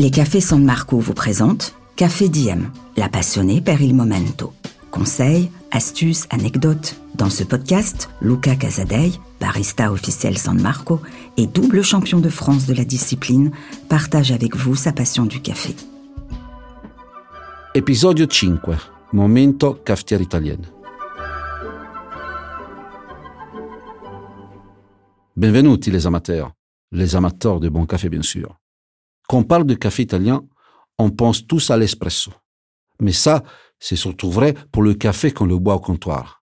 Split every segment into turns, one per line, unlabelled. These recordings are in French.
Les cafés San Marco vous présentent Café Diem, la passionnée per il momento. Conseils, astuces, anecdotes. Dans ce podcast, Luca Casadei, barista officiel San Marco et double champion de France de la discipline, partage avec vous sa passion du café.
Episodio 5. Momento cafetière italienne. Benvenuti les amateurs, les amateurs de bon café bien sûr. Quand on parle de café italien, on pense tous à l'espresso. Mais ça, c'est surtout vrai pour le café qu'on le boit au comptoir.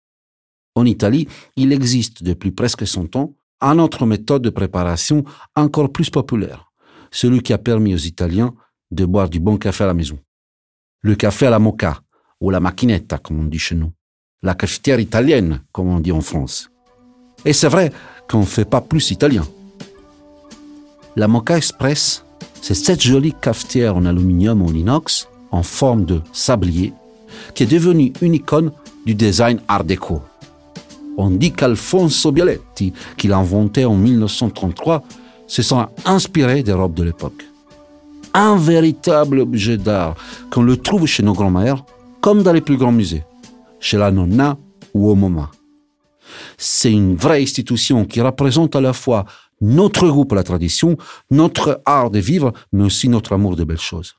En Italie, il existe depuis presque 100 ans une autre méthode de préparation encore plus populaire, celui qui a permis aux Italiens de boire du bon café à la maison. Le café à la mocha, ou la macchinetta, comme on dit chez nous. La cafetière italienne, comme on dit en France. Et c'est vrai qu'on ne fait pas plus italien. La mocha express, c'est cette jolie cafetière en aluminium ou en inox, en forme de sablier, qui est devenue une icône du design art déco. On dit qu'Alfonso Bialetti, qui l'a inventé en 1933, se sont inspiré des robes de l'époque. Un véritable objet d'art qu'on le trouve chez nos grands-mères, comme dans les plus grands musées, chez la Nonna ou au MoMA. C'est une vraie institution qui représente à la fois notre goût pour la tradition, notre art de vivre, mais aussi notre amour de belles choses.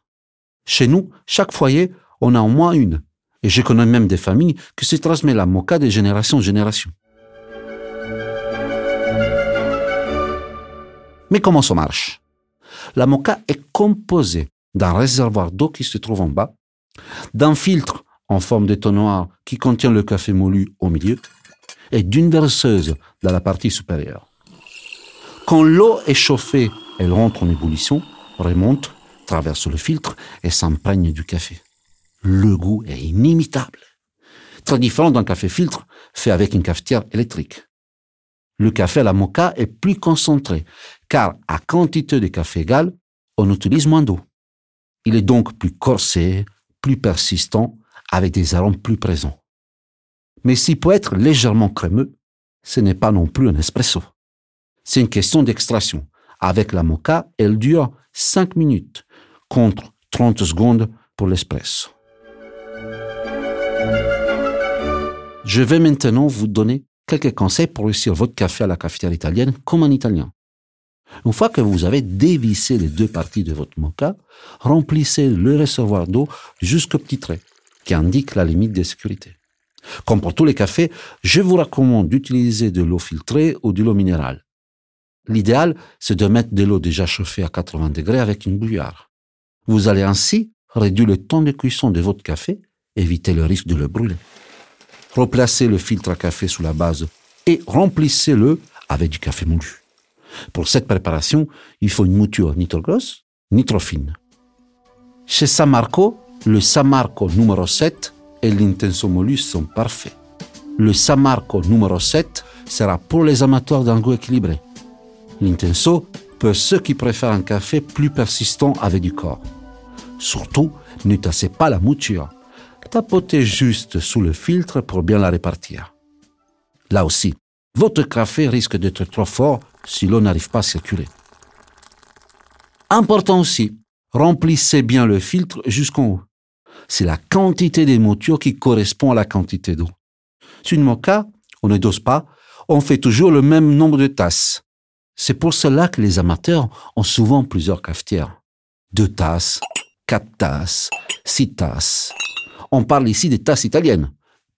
Chez nous, chaque foyer, on a au moins une. Et je connais même des familles qui se transmettent la mocha de génération en génération. Mais comment ça marche? La mocha est composée d'un réservoir d'eau qui se trouve en bas, d'un filtre en forme d'étonnoir qui contient le café moulu au milieu, et d'une verseuse dans la partie supérieure. Quand l'eau est chauffée, elle rentre en ébullition, remonte, traverse le filtre et s'imprègne du café. Le goût est inimitable. Très différent d'un café filtre fait avec une cafetière électrique. Le café à la mocha est plus concentré, car à quantité de café égale, on utilise moins d'eau. Il est donc plus corsé, plus persistant, avec des arômes plus présents. Mais s'il peut être légèrement crémeux, ce n'est pas non plus un espresso. C'est une question d'extraction. Avec la mocha, elle dure 5 minutes contre 30 secondes pour l'espresso. Je vais maintenant vous donner quelques conseils pour réussir votre café à la cafetière italienne comme en italien. Une fois que vous avez dévissé les deux parties de votre mocha, remplissez le réservoir d'eau jusqu'au petit trait qui indique la limite de sécurité. Comme pour tous les cafés, je vous recommande d'utiliser de l'eau filtrée ou de l'eau minérale. L'idéal, c'est de mettre de l'eau déjà chauffée à 80 degrés avec une bouillarde. Vous allez ainsi réduire le temps de cuisson de votre café, éviter le risque de le brûler. Replacez le filtre à café sous la base et remplissez-le avec du café moulu. Pour cette préparation, il faut une mouture ni trop grosse, ni trop fine. Chez Samarco, le Samarco numéro 7 et l'Intenso Molus sont parfaits. Le Samarco numéro 7 sera pour les amateurs d'un goût équilibré. L'intenso pour ceux qui préfèrent un café plus persistant avec du corps. Surtout, ne tassez pas la mouture. Tapotez juste sous le filtre pour bien la répartir. Là aussi, votre café risque d'être trop fort si l'eau n'arrive pas à circuler. Important aussi, remplissez bien le filtre jusqu'en haut. C'est la quantité des moutures qui correspond à la quantité d'eau. Sur une mocha, on ne dose pas, on fait toujours le même nombre de tasses. C'est pour cela que les amateurs ont souvent plusieurs cafetières. Deux tasses, quatre tasses, six tasses. On parle ici des tasses italiennes,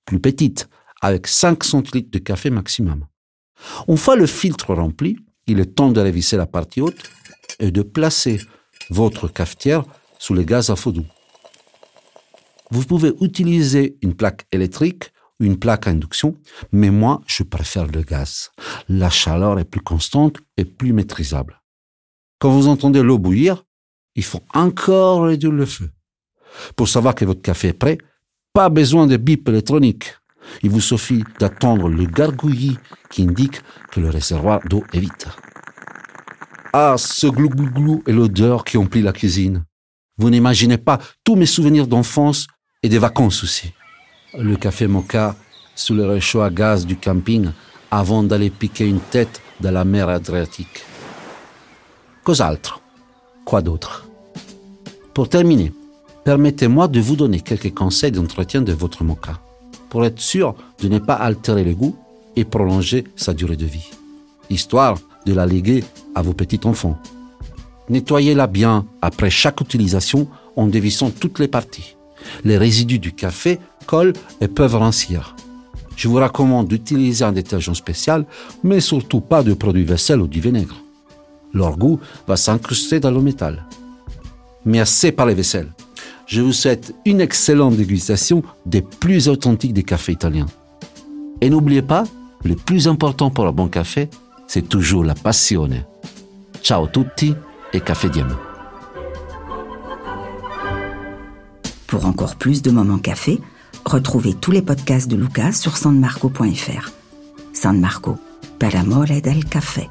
plus petites, avec 5 centilitres de café maximum. Une fois le filtre rempli, il est temps de réviser la partie haute et de placer votre cafetière sous le gaz à feu doux. Vous pouvez utiliser une plaque électrique une plaque à induction, mais moi, je préfère le gaz. La chaleur est plus constante et plus maîtrisable. Quand vous entendez l'eau bouillir, il faut encore réduire le feu. Pour savoir que votre café est prêt, pas besoin de bip électronique. Il vous suffit d'attendre le gargouillis qui indique que le réservoir d'eau est vide. Ah, ce glou-glou-glou et l'odeur qui emplit la cuisine. Vous n'imaginez pas tous mes souvenirs d'enfance et des vacances aussi le café mocha sous le réchaud à gaz du camping avant d'aller piquer une tête dans la mer Adriatique. Cos'altro Quoi d'autre? Pour terminer, permettez-moi de vous donner quelques conseils d'entretien de votre mocha pour être sûr de ne pas altérer le goût et prolonger sa durée de vie, histoire de la léguer à vos petits-enfants. Nettoyez-la bien après chaque utilisation en dévissant toutes les parties. Les résidus du café collent et peuvent rancir. Je vous recommande d'utiliser un détergent spécial, mais surtout pas de produit vaisselle ou du vinaigre. Leur goût va s'incruster dans le métal. Mais assez par les vaisselles. Je vous souhaite une excellente dégustation des plus authentiques des cafés italiens. Et n'oubliez pas, le plus important pour un bon café, c'est toujours la passione. Ciao tutti et Café Diem.
Pour encore plus de moments café, retrouvez tous les podcasts de Lucas sur sanmarco.fr. San Marco, per amore del café.